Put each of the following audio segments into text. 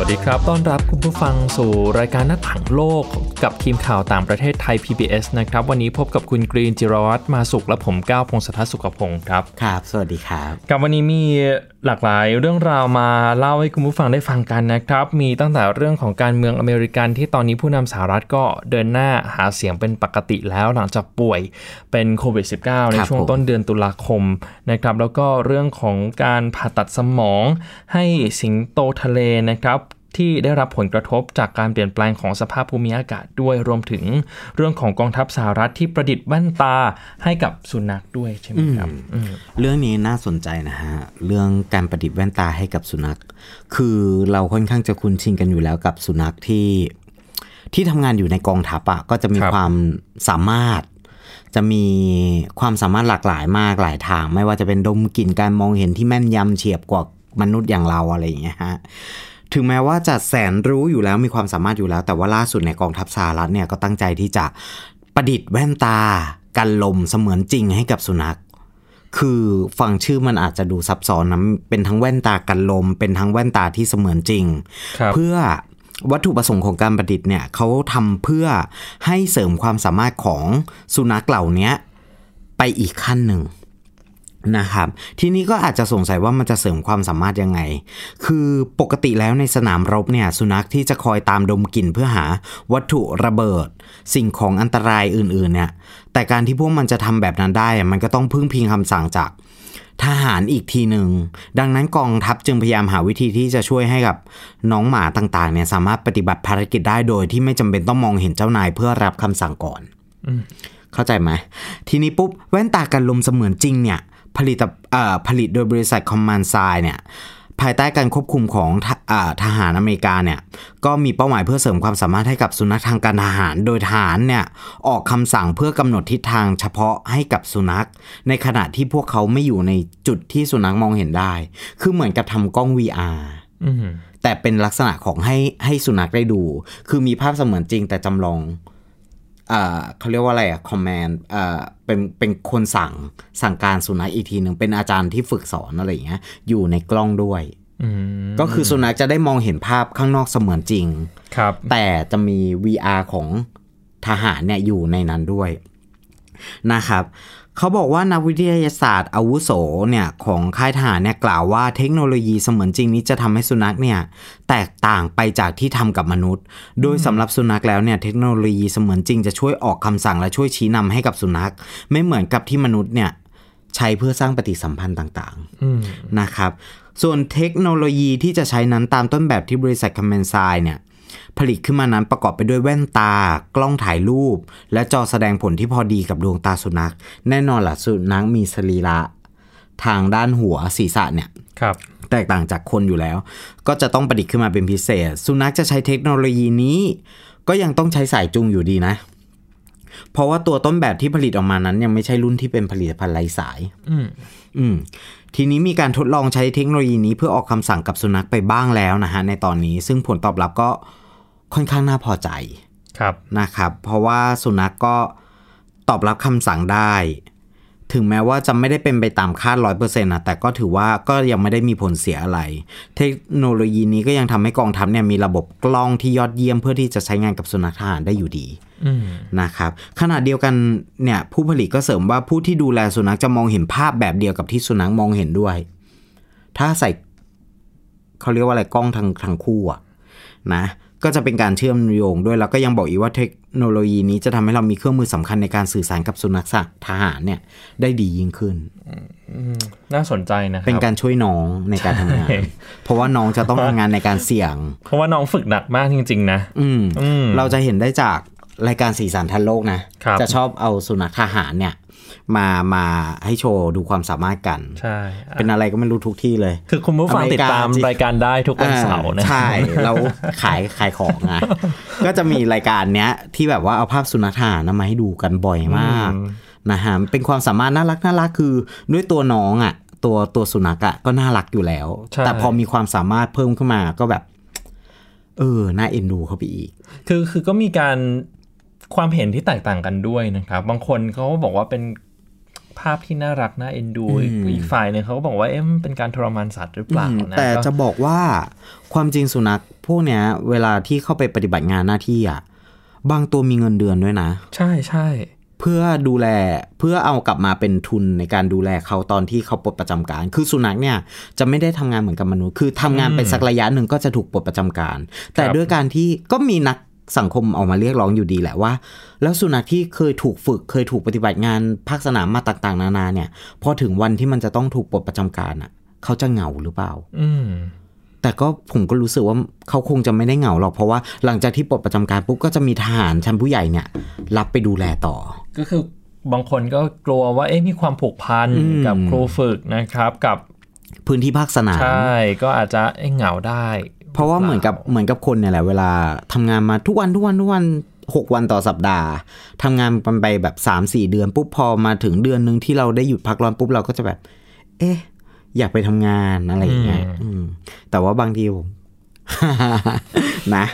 วัสดีครับ ต้อนรับคุณผู้ฟังสู่รายการหน้าต่างโลกกับทีมข่าวต่างประเทศไทย PBS นะครับ วันนี้พบกับคุณกรีนจิรวัตรมาสุขและผมก้าวพงศธรสุขพงศ์ครับ ครับ สวัสดีครับ กับวันนี้มีหลากหลายเรื่องราวมาเล่าให้คุณผู้ฟังได้ฟังกันนะครับ มีตั้งแต่เรื่องของการเมืองอเมริกันที่ตอนนี้ผู้นำสหรัฐก็เดินหน้าหาเสียงเป็นปกติแล้วหลังจากป่วยเป็นโควิด -19 ในช่วงผมต้นเดือนตุลาคมนะครับ แล้วก็เรื่องของการผ่าตัดสมองให้สิงโตทะเลนะครับ ที่ได้รับผลกระทบจากการเปลี่ยนแปลงของสภาพภูมิอากาศด้วยรวมถึงเรื่องของกองทัพสหรัฐที่ประดิษฐ์แว่นตาให้กับสุนัขด้วยใช่ไหมครับเรื่องนี้น่าสนใจนะฮะเรื่องการประดิษฐ์แว่นตาให้กับสุนัข คือเราค่อนข้างจะคุ้นชินกันอยู่แล้วกับสุนัขที่ที่ทำงานอยู่ในกองทัพอะก็จะมีคความสามารถจะมีความสามารถหลากหลายมากหลายทาง ไม่ว่าจะเป็นดมกลิ่นการมองเห็นที่แม่นยำเฉียบกว่ามนุษย์อย่างเราอะไรอย่างเงี้ยฮะ ถึงแม้ว่าจะแสนรู้อยู่แล้วมีความสามารถอยู่แล้ว แต่ว่าล่าสุดในกองทัพสหรัฐเนี่ยก็ตั้งใจที่จะประดิษฐ์แว่นตา กันลมเสมือนจริงให้กับสุนัข คือฟังชื่อมันอาจจะดูซับซ้อนนะเป็นทั้งแว่นตากันลม เป็นทั้งแว่นตาที่เสมือนจริงครับเพื่อวัตถุประสงค์ของการประดิษฐ์เนี่ยเขาทำเพื่อให้เสริมความสามารถของสุนัขเหล่านี้ไปอีกขั้นหนึ่ง นะครับทีนี้ก็อาจจะสงสัยว่ามันจะเสริมความสามารถยังไง คือปกติแล้วในสนามรบเนี่ยสุนัขที่จะคอยตามดมกลิ่นเพื่อหาวัตถุระเบิด สิ่งของอันตรายอื่นๆเนี่ยแต่การที่พวกมันจะทำแบบนั้นได้อะมันก็ต้องพึ่งพิงคำสั่งจากทหารอีกทีหนึ่ง ดังนั้นกองทัพจึงพยายามหาวิธีที่จะช่วยให้กับน้องหมาต่างๆเนี่ยสามารถปฏิบัติภารกิจได้โดยที่ไม่จำเป็นต้องมองเห็นเจ้านายเพื่อรับคำสั่งก่อนเข้าใจไหมทีนี้ปุ๊บแว่นตากันลมเสมือนจริงเนี่ย ผลิตเอ่อผลิตโดยบริษัทคอมมานด์ไซเนี่ยภายใต้การควบคุมของทหอ่าทหารอเมริกาเนี่ยก็มีเป้าหมายเพื่อเสริมความสามารถให้กับสุนัขทางการทหาร โดยทหารเนี่ยออกคำสั่งเพื่อกำหนดทิศทางเฉพาะให้กับสุนัข ในขณะที่พวกเขาไม่อยู่ในจุดที่สุนัขมองเห็นได้ คือเหมือนกับทำกล้อง VR อืมแต่เป็นลักษณะของให้ให้สุนัขได้ดู คือมีภาพเสมือนจริงแต่จำลองอ่า เขาเรียกว่าอะไรอะคอมมานด์อ่าเป็นเป็นคนสั่งสั่งการสุนัขอีกทีหนึ่งเป็นอาจารย์ที่ฝึกสอนอะไรอย่างเงี้ยอยู่ในกล้องด้วยอืมก็คือสุนัขจะได้มองเห็นภาพข้างนอกเสมือนจริง ครับ แต่จะมี VR ของทหารเนี่ยอยู่ในนั้นด้วยนะครับ เขาบอกว่านักวิทยาศาสตร์อาวุโสเนี่ยของค่ายทหารเนี่ยกล่าวว่าเทคโนโลยีเสมือนจริงนี้จะทำให้สุนัขเนี่ยแตกต่างไปจากที่ทำกับมนุษย์ โดยสำหรับสุนัขแล้วเนี่ยเทคโนโลยีเสมือนจริงจะช่วยออกคำสั่งและช่วยชี้นำให้กับสุนัข ไม่เหมือนกับที่มนุษย์เนี่ยใช้เพื่อสร้างปฏิสัมพันธ์ต่างๆนะครับ ส่วนเทคโนโลยีที่จะใช้นั้นตามต้นแบบที่บริษัทคัมเมนไซเนี่ย ผลิตขึ้นมานั้นประกอบไปด้วยแว่นตา กล้องถ่ายรูป และจอแสดงผลที่พอดีกับดวงตาสุนัข แน่นอนล่ะสุนัขมีสรีระทางด้านหัวศีรษะเนี่ยครับแตกต่างจากคนอยู่แล้ว ก็จะต้องประดิษฐ์ขึ้นมาเป็นพิเศษ สุนัขจะใช้เทคโนโลยีนี้ ก็ยังต้องใช้สายจูงอยู่ดีนะ เพราะว่าตัวต้นแบบที่ผลิตออกมานั้น ยังไม่ใช่รุ่นที่เป็นผลิตภัณฑ์ไร้สาย อืมอืม ทีนี้มีการทดลองใช้เทคโนโลยีนี้เพื่อออกคำสั่งกับสุนัขไปบ้างแล้วนะฮะในตอนนี้ซึ่งผลตอบรับก็ค่อนข้างน่าพอใจครับนะครับ เพราะว่าสุนัขกก็ตอบรับคำสั่งได้ ถึงแม้ว่าจะไม่ได้เป็นไปตามคาดร้อยเปอร์เซ็นต์นะแต่ก็ถือว่าก็ยังไม่ได้มีผลเสียอะไร เทคโนโลยีนี้ก็ยังทำให้กองทัพเนี่ยมีระบบกล้องที่ยอดเยี่ยมเพื่อที่จะใช้งานกับสุนัขทหารได้อยู่ดีอืมนะครับขณะเดียวกันเนี่ยผู้ผลิตก็เสริมว่าผู้ที่ดูแลสุนัขจะมองเห็นภาพแบบเดียวกับที่สุนัขมองเห็นด้วย ถ้าใส่เขาเรียกว่าอะไรกล้องทางทางคู่อะนะก็จะเป็นการเชื่อมโยงด้วยแล้วก็ยังบอกอีกว่าเทค โนโลยีนี้จะทำให้เรามีเครื่องมือสำคัญในการสื่อสารกับสุนัขทหารเนี่ยได้ดียิ่งขึ้น น่าสนใจนะครับ เป็นการช่วยน้องในการทำงานใช่เพราะว่าน้องจะต้องทำงานในการเสี่ยง เพราะว่าน้องฝึกหนักมากจริง ๆ นะ อืมอืมเราจะเห็นได้จาก รายการสีสันทันโลกนะครับจะชอบเอาสุนัขทหารเนี่ย มามาให้โชว์ดูความสามารถกันใช่เป็นอะไรก็ไม่รู้ทุกที่เลย คือคุณผู้ฟังอเมริติดกาตามจริงรายการได้ทุกวันเสาร์นะอ่ใช่เราขายขายของนะก็จะมีรายการเนี้ยที่แบบว่าเอาภาพสุนัขทหารนะมาให้ดูกันบ่อยมากอืมนะฮะเป็นความสามารถน่ารักน่ารักคือด้วยตัวน้องอะ ตัวตัวสุนัขอะก็น่ารักอยู่แล้วใช่แต่พอมีความสามารถเพิ่มขึ้นมาก็แบบ เออ น่าเอ็นดูเข้าไปอีก คือคือก็มีการ ความเห็นที่แตกต่างกันด้วยนะครับ บางคนเขาก็บอกว่าเป็นภาพที่น่ารักน่าเอ็นดูอีกอีกฝ่ายหนึ่งเขาก็บอกว่าเอ๊ะมันเป็นการทรมานสัตว์หรือเปล่าอืมนะแต่ก็จะบอกว่าความจริงสุนัขพวกเนี้ย เวลาที่เข้าไปปฏิบัติงานหน้าที่อะบางตัวมีเงินเดือนด้วยนะ ใช่ใช่เพื่อดูแลเพื่อเอากลับมาเป็นทุนในการดูแลเขาตอนที่เขาปลดประจำการ คือสุนัขเนี่ยจะไม่ได้ทำงานเหมือนกับมนุษย์ คือทำงานไปสักระยะหนึ่งก็จะถูกปลดประจำการ แต่ด้วยการที่ก็มีนัก สังคมออกมาเรียกร้องอยู่ดีแหละว่า แล้วสุนัขที่เคยถูกฝึกเคยถูกปฏิบัติงานภาคสนามมาต่างๆ นานาเนี่ย พอถึงวันที่มันจะต้องถูกปลดประจำการอะ เขาจะเหงาหรือเปล่า อืมแต่ก็ผมก็รู้สึกว่าเขาคงจะไม่ได้เหงาหรอกเพราะว่าหลังจากที่ปลดประจำการปุ๊บก็จะมีทหารชั้นผู้ใหญ่เนี่ย รับไปดูแลต่อ ก็คือบางคนก็กลัวว่าเอ๊ะมีความผูกพันอืมกับครูฝึกนะครับ กับพื้นที่ภาคสนามใช่ก็อาจจะเอ๊ะเหงาได้ เพราะว่าเหมือนกับเหมือนกับคนเนี่ยแหละเวลาทำงานมาทุกวันทุกวันทุกวันหกวันต่อสัปดาห์ทำงานมันไปแบบสามสี่เดือนปุ๊บพอมาถึงเดือนหนึ่งที่เราได้หยุดพักร้อนปุ๊บเราก็จะแบบ เอ๊ะ อยากไปทำงานอะไรอย่างเงี้ยอืมแต่ว่าบางทีผมนะ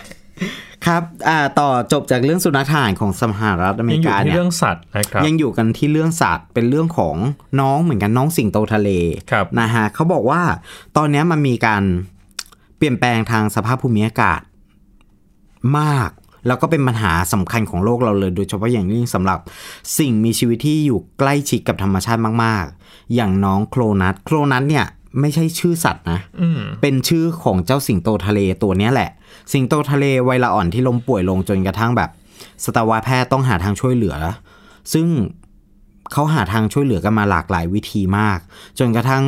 ครับ อ่า ต่อจบจากเรื่องสุนัขทหารของสหรัฐอเมยังริอยู่กาที่เนี่ยเรื่องสัตว์นะครับ ยังอยู่กันที่เรื่องสัตว์ เป็นเรื่องของน้องเหมือนกันน้องสิงโตทะเลครับนะฮะเขาบอกว่า ตอนเนี้ยมันมีการเป ลี่ยนแปลงทางสภาพภูมิอากาศ มาก แล้วก็เป็นปัญหาสำคัญของโลกเราเลย โดยเฉพาะอย่างยิ่งสำหรับสิ่งมีชีวิตที่อยู่ใกล้ชิดกับธรรมชาติมาก ๆ อย่างน้องโครนัทโครนัทเนี่ยไม่ใช่ชื่อสัตว์นะอืมเป็นชื่อของเจ้าสิงโตทะเลตัวเนี้ยแหละ สิงโตทะเลวัยละอ่อนที่ล้มป่วยลงจนกระทั่งแบบสัตวแพทย์ต้องหาทางช่วยเหลือ ซึ่งเขาหาทางช่วยเหลือกันมาหลากหลายวิธีมาก จนกระทั่ง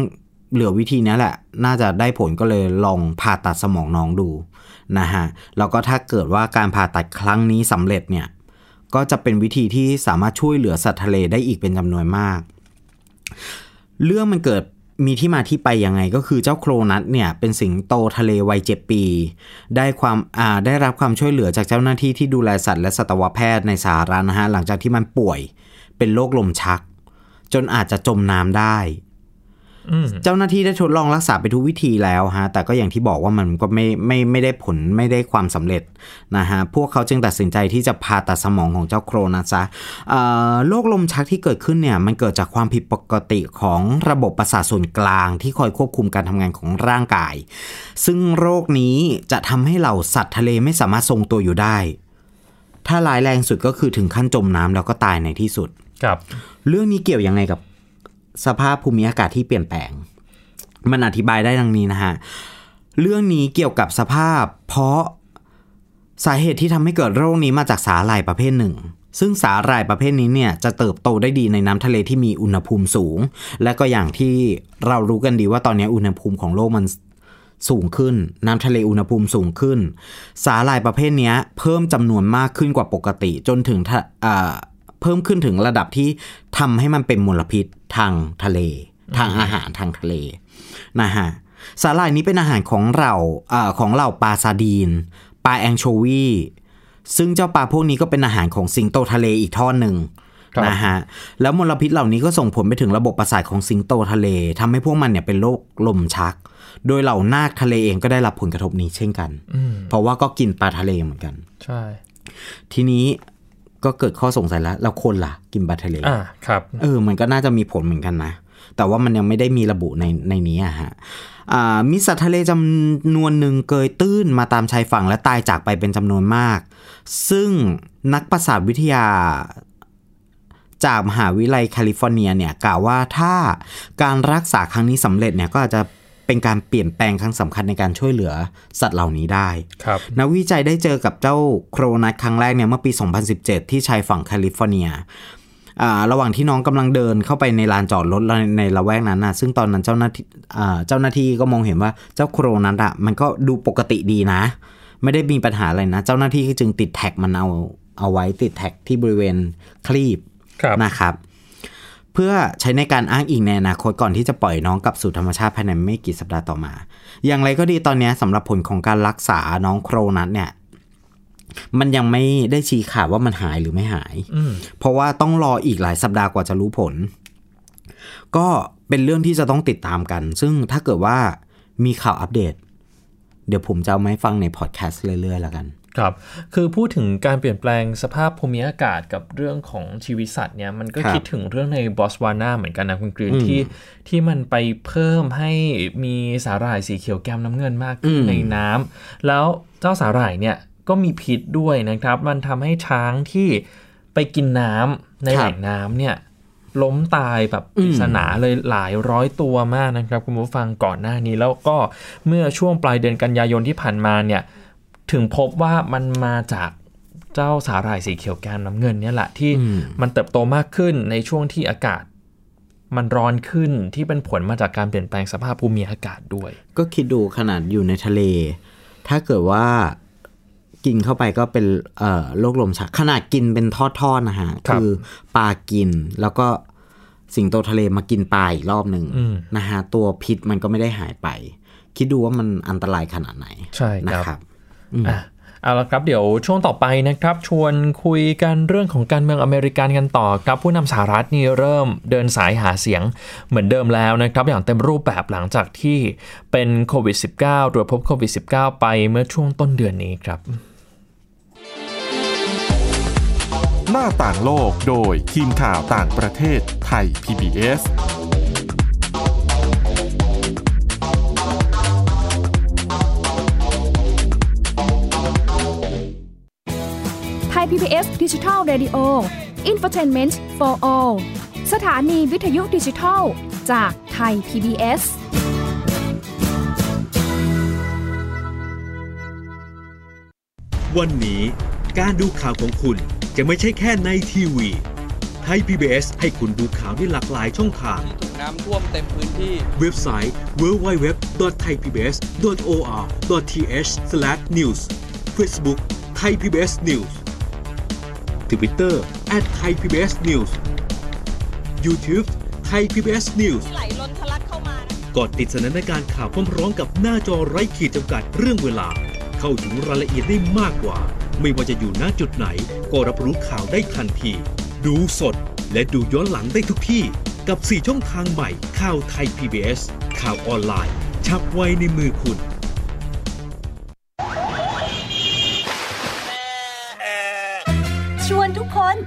เหลือวิธีนี้แหละ น่าจะได้ผลก็เลยลองผ่าตัดสมองน้องดูนะฮะแล้วก็ถ้าเกิดว่าการผ่าตัดครั้งนี้สำเร็จเนี่ยก็จะเป็นวิธีที่สามารถช่วยเหลือสัตว์ทะเลได้อีกเป็นจำนวนมาก เรื่องมันเกิดมีที่มาที่ไปยังไงก็คือเจ้าโครนัทเนี่ยเป็นสิงโตทะเลวัยเจ็ดปี ได้ความอ่าได้รับความช่วยเหลือจากเจ้าหน้าที่ที่ดูแลสัตว์และสัตวแพทย์ในสหรัฐนะฮะหลังจากที่มันป่วยเป็นโรคลมชัก จนอาจจะจมน้ำได้ เจ้าหน้าที่ได้ทดลองรักษาไปทุกวิธีแล้วฮะแต่ก็อย่างที่บอกว่ามันก็ไม่ไม่ไม่ได้ผลไม่ได้ความสำเร็จนะฮะพวกเขาจึงตัดสินใจที่จะผ่าตัดสมองของเจ้าโครนะซะเอ่อโรคลมชักที่เกิดขึ้นเนี่ยมันเกิดจากความผิดปกติของระบบประสาทส่วนกลางที่คอยควบคุมการทำงานของร่างกาย ซึ่งโรคนี้จะทำให้เหล่าสัตว์ทะเลไม่สามารถทรงตัวอยู่ได้ ถ้าร้ายแรงสุดก็คือถึงขั้นจมน้ำแล้วก็ตายในที่สุดครับ เรื่องนี้เกี่ยวยังไงกับ สภาพภูมิอากาศที่เปลี่ยนแปลง มันอธิบายได้ดังนี้นะฮะ เรื่องนี้เกี่ยวกับสภาพ เพราะสาเหตุที่ทำให้เกิดโรคนี้มาจากสาหร่ายประเภทหนึ่ง ซึ่งสาหร่ายประเภทนี้เนี่ยจะเติบโตได้ดีในน้ำทะเลที่มีอุณหภูมิสูง และก็อย่างที่เรารู้กันดีว่าตอนนี้อุณหภูมิของโลกมันสูงขึ้น น้ำทะเลอุณหภูมิสูงขึ้น สาหร่ายประเภทนี้เพิ่มจำนวนมากขึ้นกว่าปกติ จนถึงทะอ่า เพิ่มขึ้นถึงระดับที่ทำให้มันเป็นมลพิษทางทะเล ทางอาหารทางทะเลนะฮะสาหร่ายนี้เป็นอาหารของเราอ่าของเหล่าปลาซาดีนปลาแองโชวีซึ่งเจ้าปลาพวกนี้ก็เป็นอาหารของสิงโตทะเลอีกทอดหนึ่งครับนะฮะแล้วมลพิษเหล่านี้ก็ส่งผลไปถึงระบบประสาทของสิงโตทะเลทำให้พวกมันเนี่ยเป็นโรคลมชัก โดยเหล่านาคทะเลเองก็ได้รับผลกระทบนี้เช่นกันอืมเพราะว่าก็กินปลาทะเลเหมือนกัน ใช่ ทีนี้ ก็เกิดข้อสงสัยแล้วแล้วคนล่ะกินปลาทะเลอ่าครับเออมันก็น่าจะมีผลเหมือนกันนะ แต่ว่ามันยังไม่ได้มีระบุในในนี้อะฮะอ่ามีสัตว์ทะเลจำนวนหนึ่งเกยตื้นมาตามชายฝั่งและตายจากไปเป็นจำนวนมาก ซึ่งนักประสาทวิทยาจากมหาวิทยาลัยแคลิฟอร์เนียเนี่ยกล่าวว่าถ้าการรักษาครั้งนี้สำเร็จเนี่ยก็อาจจะ เป็นการเปลี่ยนแปลงครั้งสำคัญในการช่วยเหลือสัตว์เหล่านี้ได้ครับนักวิจัยได้เจอกับเจ้าโครนัทครั้งแรกเนี่ยเมื่อปี 2017 ที่ชายฝั่งแคลิฟอร์เนียอ่าระหว่างที่น้องกำลังเดินเข้าไปในลานจอดรถในละแวกนั้นนะซึ่งตอนนั้นเจ้าหน้าที่อ่าเจ้าหน้าที่ก็มองเห็นว่าเจ้าโครนัทอะมันก็ดูปกติดีนะ ไม่ได้มีปัญหาอะไรนะ เจ้าหน้าที่ก็จึงติดแท็กมันเอาเอาไว้ติดแท็กที่บริเวณครีบครับนะครับ เพื่อใช้ในการอ้างอิงในอนาคตก่อนที่จะปล่อยน้องกลับสู่ธรรมชาติภายในไม่กี่สัปดาห์ต่อมา อย่างไรก็ดีตอนนี้สำหรับผลของการรักษาน้องโครนัทเนี่ยมันยังไม่ได้ชี้ขาดว่ามันหายหรือไม่หายอืมเพราะว่าต้องรออีกหลายสัปดาห์กว่าจะรู้ผล ก็เป็นเรื่องที่จะต้องติดตามกัน ซึ่งถ้าเกิดว่ามีข่าวอัปเดต เดี๋ยวผมจะเอามาให้ฟังในพอดแคสต์เรื่อยๆแล้วกัน ครับ คือพูดถึงการเปลี่ยนแปลงสภาพภูมิอากาศกับเรื่องของชีวิตสัตว์เนี่ยมันก็ครับคิดถึงเรื่องในบอสวานาเหมือนกันนะคุณกรีนอืมที่ที่มันไปเพิ่มให้มีสาหร่ายสีเขียวแก้มน้ำเงินมากขึ้นอืมในน้ำแล้วเจ้าสาหร่ายเนี่ยก็มีพิษด้วยนะครับ มันทำให้ช้างที่ไปกินน้ำในแหล่งน้ำเนี่ยล้มตายแบบปริศนาเลยหลายร้อยตัวมากนะครับ คุณผู้ฟังก่อนหน้านี้ แล้วก็เมื่อช่วงปลายเดือนกันยายนที่ผ่านมาเนี่ย ถึงพบว่ามันมาจากเจ้าสาหร่ายสีเขียวแกมน้ำเงินเนี่ยแหละที่อืมมันเติบโตมากขึ้นในช่วงที่อากาศมันร้อนขึ้นที่เป็นผลมาจากการเปลี่ยนแปลงสภาพภูมิอากาศด้วย ก็คิดดูขนาดอยู่ในทะเล ถ้าเกิดว่ากินเข้าไปก็เป็นเอ่อโรคลมชักขนาดกินเป็นทอดๆนะฮะครับอปลากินแล้วก็สิงโตทะเลมากินปลาอีกรอบหนึ่งอืมนะฮะตัวพิษมันก็ไม่ได้หายไป คิดดูว่ามันอันตรายขนาดไหนใช่นะคครัรับบ อะเอาละครับเดี๋ยวช่วงต่อไปนะครับ ชวนคุยกันเรื่องของการเมืองอเมริกันกันต่อครับ ผู้นำสหรัฐนี่เริ่มเดินสายหาเสียงเหมือนเดิมแล้วนะครับ อย่างเต็มรูปแบบหลังจากที่เป็นโควิด -19 ตรวจพบโควิด -19 ไปเมื่อช่วงต้นเดือนนี้ครับ หน้าต่างโลกโดยทีมข่าวต่างประเทศไทย PBS ไทย PBS ดิจิทัล Radio Infotainment for All สถานีวิทยุดิจิทัล จากไทย PBS วันนี้การดูข่าวของคุณจะไม่ใช่แค่ในทีวีไทย PBS ให้คุณดูข่าวได้หลากหลายช่องทางที่ถูกน้ำท่วมเต็มพื้นที่ เว็บไซต์ www.thaipbs.or.th/news Facebook Thai PBS News Twitter @thaipbsnews YouTube Thai PBS News ไหลล้นทะลักเข้ามานะกดติดสนันในการข่าวพร้อมๆกับหน้าจอไร้ขีดจำกัดเรื่องเวลา เข้าถึงรายละเอียดได้มากกว่า ไม่ว่าจะอยู่ณจุดไหน ก็รับรู้ข่าวได้ทันที ดูสดและดูย้อนหลังได้ทุกที่ กับ 4 ช่องทางใหม่ข่าวไทย PBS ข่าวออนไลน์ ชับไว้ในมือคุณ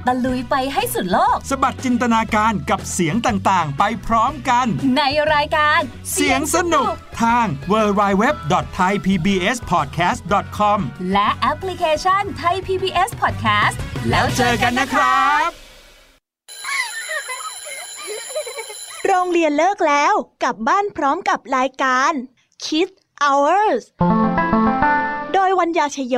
ตะลุยไปให้สุดโลก สบัดจินตนาการกับเสียงต่างๆ ไปพร้อมกัน ในรายการ เสียงสนุกทาง www.thaipbspodcast.com และแอปพลิเคชันไทย PBS Podcast แล้วเจอกันนะครับ โรงเรียนเลิกแล้วกลับบ้านพร้อมกับรายการ Kids Hours โดยวัญญาชยโย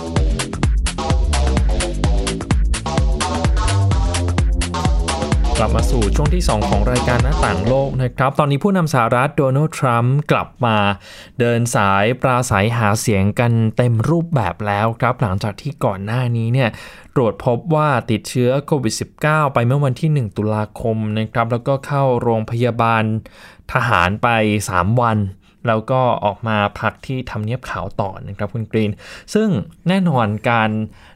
ลับมาสู่ช่วงที่ 2 ของรายการหน้าต่างโลกนะครับ ตอนนี้ผู้นำสหรัฐโดนัลด์ทรัมป์กลับมาเดินสายปราศัยหาเสียงกันเต็มรูปแบบแล้วครับ หลังจากที่ก่อนหน้านี้เนี่ยตรวจพบว่าติดเชื้อโควิด -19 ไปเมื่อวันที่ 1 ตุลาคมนะครับ แล้วก็เข้าโรงพยาบาลทหารไป 3 วัน แล้วก็ออกมาพักที่ทำเนียบขาวต่อนะครับคุณกรีน ซึ่งแน่นอนการ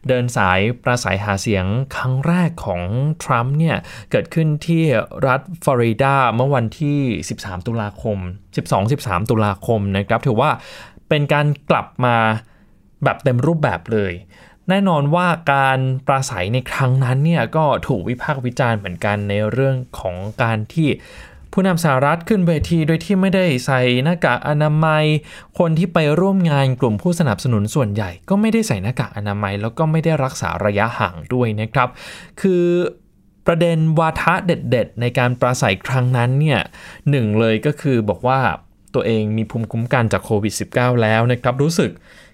เดินสายประสัยหาเสียงครั้งแรกของทรัมป์เนี่ยเกิดขึ้นที่รัฐฟลอริดาเมื่อวันที่ 13 ตุลาคม 12-13 ตุลาคมนะครับ ถือว่าเป็นการกลับมาแบบเต็มรูปแบบเลย แน่นอนว่าการปราศัยในครั้งนั้นเนี่ยก็ถูกวิพากษ์วิจารณ์เหมือนกันในเรื่องของการที่ ผู้นำสหรัฐขึ้นเวทีโดยที่ไม่ได้ใส่หน้ากากอนามัย คนที่ไปร่วมงานกลุ่มผู้สนับสนุนส่วนใหญ่ ก็ไม่ได้ใส่หน้ากากอนามัย แล้วก็ไม่ได้รักษาระยะห่างด้วยนะครับ คือประเด็นวาทะเด็ด ๆ ในการปราศัยครั้งนั้นเนี่ยหนึ่งเลยก็คือบอกว่าตัวเองมีภูมิคุ้มกันจากโควิด -19 แล้วนะครับ รู้สึก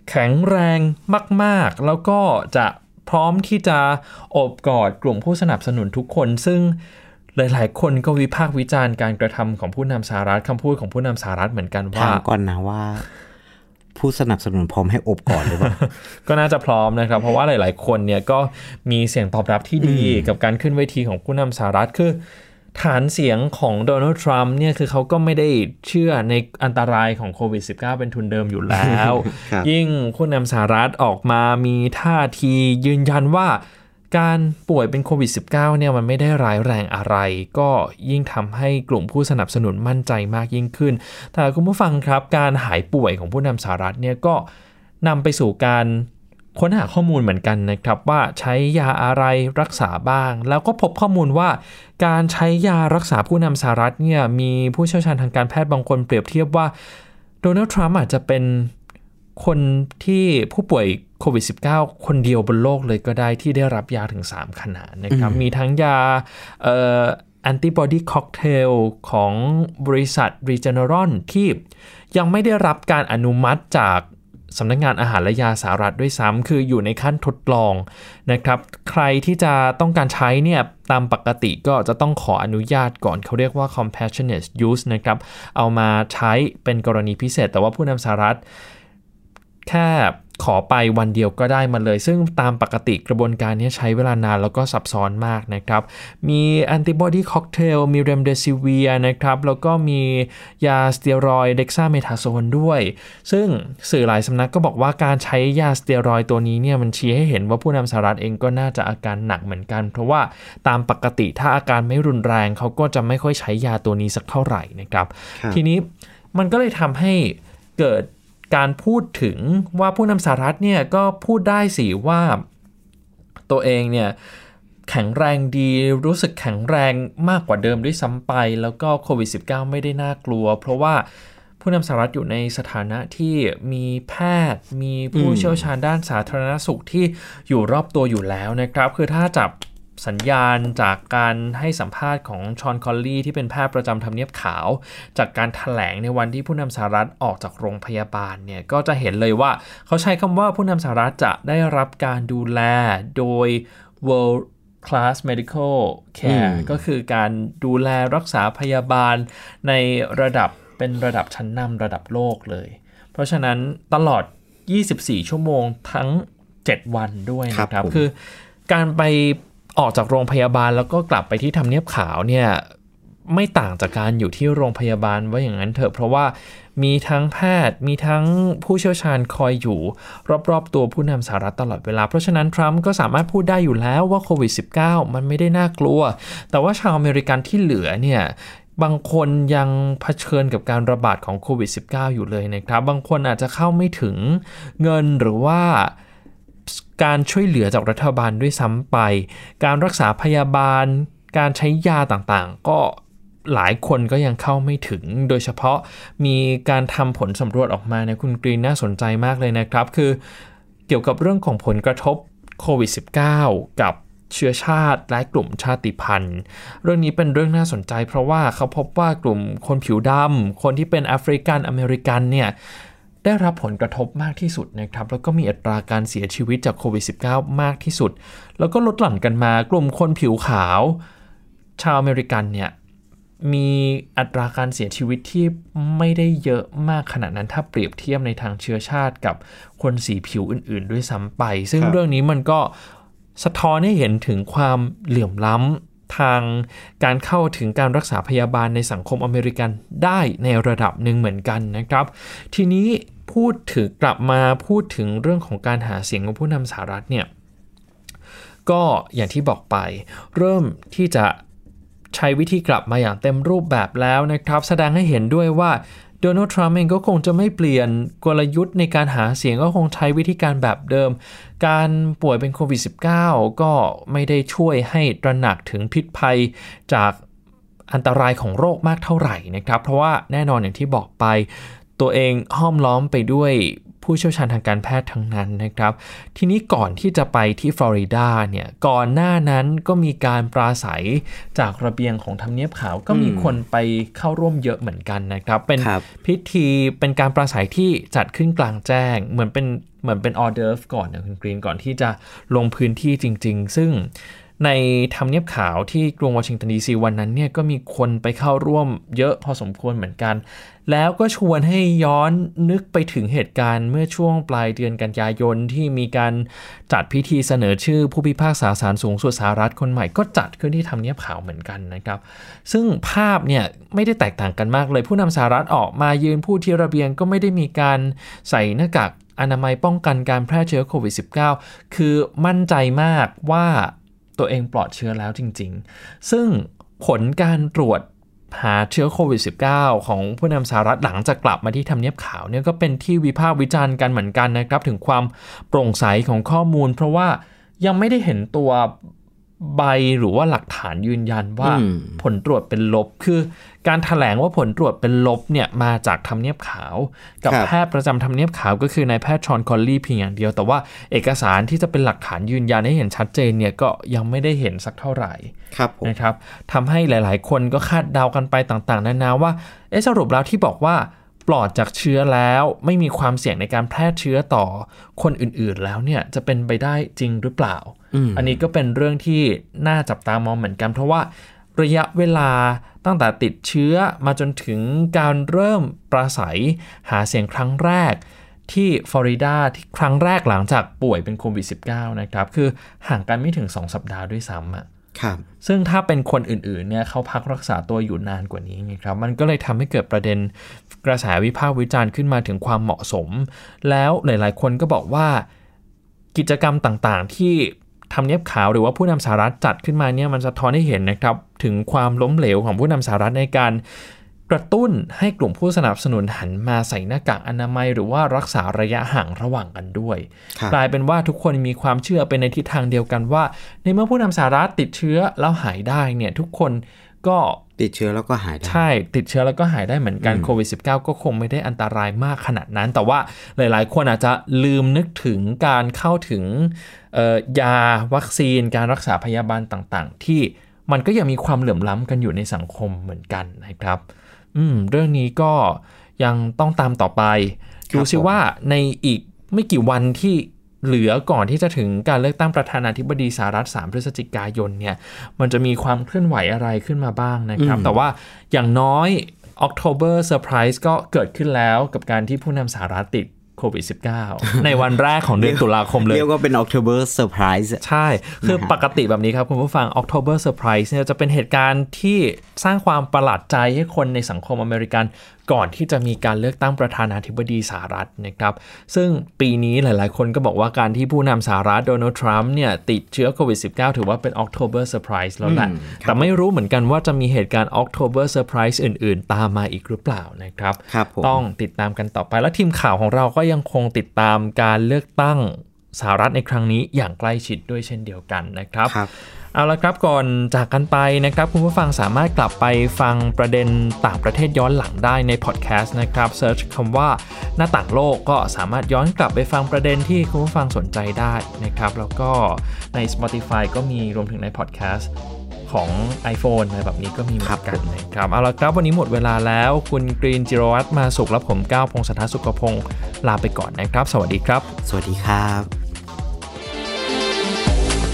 แข็งแรงมาก ๆ แล้วก็จะพร้อมที่จะอบกอดกลุ่มผู้สนับสนุนทุกคน ซึ่ง หลาย ๆ คนก็วิพากษ์วิจารณ์การกระทำของผู้นำสหรัฐคำพูดของผู้นำสหรัฐเหมือนกันว่าถามก่อนนะว่า ผู้สนับสนุนพร้อมให้อบก่อนหรือเปล่าก็น่าจะพร้อมนะครับ เพราะว่าหลาย ๆ คนเนี่ยก็มีเสียงตอบรับที่ดีกับการขึ้นเวทีของผู้นำสหรัฐคือ ฐานเสียงของโดนัลด์ทรัมป์เนี่ยคือเขาก็ไม่ได้เชื่อในอันตรายของโควิด -19 เป็นทุนเดิมอยู่แล้วครับยิ่งผู้นำสหรัฐออกมามีท่าทียืนยันว่า การป่วยเป็นโควิด -19 เนี่ยมันไม่ได้ร้ายแรงอะไร ก็ยิ่งทำให้กลุ่มผู้สนับสนุนมั่นใจมากยิ่งขึ้น แต่คุณผู้ฟังครับ การหายป่วยของผู้นำสหรัฐเนี่ยก็นำไปสู่การค้นหาข้อมูลเหมือนกันนะครับ ว่าใช้ยาอะไรรักษาบ้าง แล้วก็พบข้อมูลว่า การใช้ยารักษาผู้นำสหรัฐเนี่ยมีผู้เชี่ยวชาญทางการแพทย์บางคนเปรียบเทียบว่าโดนัลด์ทรัมป์อาจจะเป็น คนที่ผู้ป่วยโควิด -19 คนเดียวบนโลกเลยก็ได้ที่ได้รับยาถึง 3 ขนาดนะครับ มีทั้งยาเอ่อแอนติบอดีค็อกเทลของบริษัท Regeneron ที่ยังไม่ได้รับการอนุมัติจากสำนักงานอาหารและยาสหรัฐด้วยซ้ำคืออยู่ในขั้นทดลองนะครับ ใครที่จะต้องการใช้เนี่ยตามปกติก็จะต้องขออนุญาตก่อนเขาเรียกว่า compassionate use นะครับ เอามาใช้เป็นกรณีพิเศษ แต่ว่าผู้นำสหรัฐ แค่ขอไปวันเดียวก็ได้มาเลย ซึ่งตามปกติกระบวนการนี้ใช้เวลานานแล้วก็ซับซ้อนมากนะครับ มีแอนติบอดีค็อกเทลมีเรมเดซิเวียร์นะครับ แล้วก็มียาสเตียรอยด์เด็กซาเมทาโซนด้วย ซึ่งสื่อหลายสำนักก็บอกว่าการใช้ยาสเตียรอยด์ตัวนี้เนี่ยมันชี้ให้เห็นว่าผู้นำสหรัฐเองก็น่าจะอาการหนักเหมือนกัน เพราะว่าตามปกติถ้าอาการไม่รุนแรงเขาก็จะไม่ค่อยใช้ยาตัวนี้สักเท่าไหร่นะครับครับทีนี้มันก็เลยทำให้เกิด การพูดถึงว่าผู้นำสหรัฐเนี่ยก็พูดได้สิว่าตัวเองเนี่ยแข็งแรงดีรู้สึกแข็งแรงมากกว่าเดิมด้วยซ้ำไป แล้วก็โควิด -19 ไม่ได้น่ากลัว เพราะว่าผู้นำสหรัฐอยู่ในสถานะที่มีแพทย์ มีผู้เชี่ยวชาญด้านสาธารณสุขที่อยู่รอบตัวอยู่แล้วนะครับ คือถ้าจับ สัญญาณจากการให้สัมภาษณ์ของชอนคอลลี่ที่เป็นแพทย์ประจำทำเนียบขาว จากการถแถลงในวันที่ผู้นำสหรัฐออกจากโรงพยาบาลเนี่ยก็จะเห็นเลยว่าเขาใช้คำว่าผู้นำสหรัฐจะได้รับการดูแลโดย world class medical care ก็คือการดูแลรักษาพยาบาลในระดับเป็นระดับชั้นนำระดับโลกเลย เพราะฉะนั้นตลอด 24 ชั่วโมงทั้ง 7 วันด้วยนะคครัรับบผมคือการไป ออกจากโรงพยาบาลแล้วก็กลับไปที่ทำเนียบขาวเนี่ยไม่ต่างจากการอยู่ที่โรงพยาบาลว่าอย่างนั้นเถอะเพราะว่ามีทั้งแพทย์มีทั้งผู้เชี่ยวชาญคอยอยู่ รอบๆ ตัวผู้นำสหรัฐตลอดเวลา เพราะฉะนั้นทรัมป์ก็สามารถพูดได้อยู่แล้วว่าโควิด -19 มันไม่ได้น่ากลัว แต่ว่าชาวอเมริกันที่เหลือเนี่ยบางคนยังเผชิญกับการระบาดของโควิด -19 อยู่เลยนะครับ บางคนอาจจะเข้าไม่ถึงเงินหรือว่า การช่วยเหลือจากรัฐบาลด้วยซ้ำไป การรักษาพยาบาล การใช้ยาต่างๆ ก็หลายคนก็ยังเข้าไม่ถึง โดยเฉพาะมีการทำผลสำรวจออกมาในยคุณกรีนน่าสนใจมากเลยนะครับ คือเกี่ยวกับเรื่องของผลกระทบโควิด -19 กับเชื้อชาติและกลุ่มชาติพันธุ์ เรื่องนี้เป็นเรื่องน่าสนใจ เพราะว่าเขาพบว่ากลุ่มคนผิวดำคนที่เป็นแอฟริกันอเมริกันเนี่ย ได้รับผลกระทบมากที่สุดนะครับ แล้วก็มีอัตราการเสียชีวิตจากโควิด -19 มากที่สุด แล้วก็ลดหลั่นกันมากลุ่มคนผิวขาว ชาวอเมริกันเนี่ยมีอัตราการเสียชีวิตที่ไม่ได้เยอะมากขนาดนั้นถ้าเปรียบเทียบในทางเชื้อชาติกับคนสีผิวอื่น ๆ ด้วยซ้ำไป ซึ่งรเรื่องนี้มันก็สะท้อนให้เห็นถึงความเหลื่อมล้ำ ทางการเข้าถึงการรักษาพยาบาลในสังคมอเมริกันได้ในระดับหนึ่งเหมือนกันนะครับ ทีนี้พูดถึงกลับมาพูดถึงเรื่องของการหาเสียงของผู้นำสหรัฐเนี่ยก็อย่างที่บอกไป เริ่มที่จะใช้วิธีกลับมาอย่างเต็มรูปแบบแล้วนะครับ แสดงให้เห็นด้วยว่า โดนัลด์ทรัมป์เองก็คงจะไม่เปลี่ยนกลยุทธ์ในการหาเสียงก็คงใช้วิธีการแบบเดิม การป่วยเป็นโควิด -19 ก็ไม่ได้ช่วยให้ตระหนักถึงพิษภัยจากอันตรายของโรคมากเท่าไหร่นะครับ เพราะว่าแน่นอนอย่างที่บอกไป ตัวเองห้อมล้อมไปด้วย ผู้เชี่ยวชาญทางการแพทย์ทั้งนั้นนะครับ ทีนี้ก่อนที่จะไปที่ฟลอริดาเนี่ยก่อนหน้านั้นก็มีการปราศัยจากระเบียงของทำเนียบขาวก็มีคนไปเข้าร่วมเยอะเหมือนกันนะครับ เป็นครับพิธีเป็นการปราศัยที่จัดขึ้นกลางแจ้ง เหมือนเป็นเหมือนเป็นออเดิร์ฟก่อนนะคุณกรีนก่อนที่จะลงพื้นที่จริง ๆ ซึ่ง ในทำเนียบขาวที่กรุงวอชิงตันดีซีวันนั้นเนี่ยก็มีคนไปเข้าร่วมเยอะพอสมควรเหมือนกัน แล้วก็ชวนให้ย้อนนึกไปถึงเหตุการณ์เมื่อช่วงปลายเดือนกันยายนที่มีการจัดพิธีเสนอชื่อผู้พิพากษาศาลสูงสุดสหรัฐคนใหม่ก็จัดขึ้นที่ทำเนียบขาวเหมือนกันนะครับ ซึ่งภาพเนี่ยไม่ได้แตกต่างกันมากเลย ผู้นำสหรัฐออกมายืนพูดที่ระเบียงก็ไม่ได้มีการใส่หน้ากากอนามัยป้องกันการแพร่เชื้อโควิด -19 คือมั่นใจมากว่า ตัวเองปลอดเชื้อแล้วจริง ๆ ซึ่งผลการตรวจหาเชื้อโควิด -19 ของผู้นำสหรัฐหลังจากกลับมาที่ทำเนียบขาวเนี่ยก็เป็นที่วิพากษ์วิจารณ์กันเหมือนกันนะครับ ถึงความโปร่งใสของข้อมูล เพราะว่ายังไม่ได้เห็นตัว ใบหรือว่าหลักฐานยืนยันว่าอืมผลตรวจเป็นลบ คือการถแถลงว่าผลตรวจเป็นลบเนี่ยมาจากทำเนียบขาวกับครับแพทย์ประจำทำเนียบขาวก็คือนายแพทย์ชอนคอลลี่เพียงอย่างเดียว แต่ว่าเอกสารที่จะเป็นหลักฐานยืนยันให้เห็นชัดเจนเนี่ยก็ยังไม่ได้เห็นสักเท่าไหร่ครับผมนะครับทำให้หลาย ๆ คนก็คาดเดากันไปต่าง ๆ นานาว่าเอะสรุปแล้วที่บอกว่า ปลอดจากเชื้อแล้วไม่มีความเสี่ยงในการแพร่เชื้อต่อคนอื่นๆแล้วเนี่ยจะเป็นไปได้จริงหรือเปล่าอืมอันนี้ก็เป็นเรื่องที่น่าจับตามองเหมือนกัน เพราะว่าระยะเวลาตั้งแต่ติดเชื้อมาจนถึงการเริ่มปราศัยหาเสียงครั้งแรกที่ฟลอริดาที่ครั้งแรกหลังจากป่วยเป็นโควิด -19 นะครับ คือห่างกันไม่ถึง 2 สัปดาห์ด้วยซ้ำอะ ครับซึ่งถ้าเป็นคนอื่นๆเนี่ยเขาพักรักษาตัวอยู่นานกว่านี้ไงครับมันก็เลยทำให้เกิดประเด็นกระแสวิพากษ์วิจารณ์ขึ้นมาถึงความเหมาะสม แล้วหลายๆ คนก็บอกว่ากิจกรรมต่างๆ ที่ทำเนียบขาวหรือว่าผู้นำสหรัฐจัดขึ้นมาเนี่ยมันสะท้อนให้เห็นนะครับ ถึงความล้มเหลวของผู้นำสหรัฐในการ กระตุ้นให้กลุ่มผู้สนับสนุนหันมาใส่หน้ากากอนามัย หรือว่ารักษาระยะห่างระหว่างกันด้วยครับกลายเป็นว่าทุกคนมีความเชื่อไปในทิศทางเดียวกันว่า ในเมื่อผู้นำสหรัฐติดเชื้อแล้วหายได้เนี่ยทุกคนก็ติดเชื้อแล้วก็หายได้ใช่ ติดเชื้อแล้วก็หายได้เหมือนกันอืมโควิด -19 ก็คงไม่ได้อันตรายมากขนาดนั้น แต่ว่าหลาย ๆ คนอาจจะลืมนึกถึงการเข้าถึงเอ่อยาวัคซีน การรักษาพยาบาลต่าง ๆ ที่มันก็ยังมีความเหลื่อมล้ำกันอยู่ในสังคมเหมือนกันนะครับ อืมเรื่องนี้ก็ยังต้องตามต่อไปครับดูซิผมว่าในอีกไม่กี่วันที่เหลือก่อนที่จะถึงการเลือกตั้งประธานาธิบดีสหรัฐ 3 พฤศจิกายนเนี่ย มันจะมีความเคลื่อนไหวอะไรขึ้นมาบ้างนะครับ แต่ว่าอย่างน้อย October Surprise ก็เกิดขึ้นแล้วกับการที่ผู้นำสหรัฐติด โควิด -19 ในวันแรกของเดือนตุลาคมเลย เรียกว่าเป็น October Surprise ใช่ คือปกติแบบนี้ครับ คุณผู้ฟัง October Surprise เนี่ยจะเป็นเหตุการณ์ที่สร้างความประหลาดใจให้คนในสังคมอเมริกันก่อนที่จะมีการเลือกตั้งประธานาธิบดีสหรัฐนะครับ ซึ่งปีนี้หลายๆ คนก็บอกว่าการที่ผู้นำสหรัฐโดนัลด์ทรัมป์เนี่ยติดเชื้อโควิด -19 ถือว่าเป็น October Surprise แล้วแหละอืมครับแต่ไม่รู้เหมือนกันว่าจะมีเหตุการณ์ October Surprise อื่น ๆ ตามมาอีกหรือเปล่านะครับครับผมต้องติดตามกันต่อไป แล้วทีมข่าวของเราก็ยังคงติดตามการเลือกตั้งสหรัฐในครั้งนี้อย่างใกล้ชิดด้วยเช่นเดียวกันนะครับครับ เอาละครับก่อนจากกันไปนะครับ คุณผู้ฟังสามารถกลับไปฟังประเด็นต่างประเทศย้อนหลังได้ในพอดแคสต์นะครับเซิร์ชคำว่าหน้าต่างโลกก็สามารถย้อนกลับไปฟังประเด็นที่คุณผู้ฟังสนใจได้นะครับแล้วก็ใน Spotify ก็มีรวมถึงในพอดแคสต์ของ iPhone อะไรแบบนี้ก็มีเหมือนกันนะครับเอาละครับวันนี้หมดเวลาแล้วคุณกรีนจิรวัตรมาสุขและผมก้าวพงศธรสุขพงศ์ลาไปก่อนนะครับ สวัสดีครับ สวัสดีครับ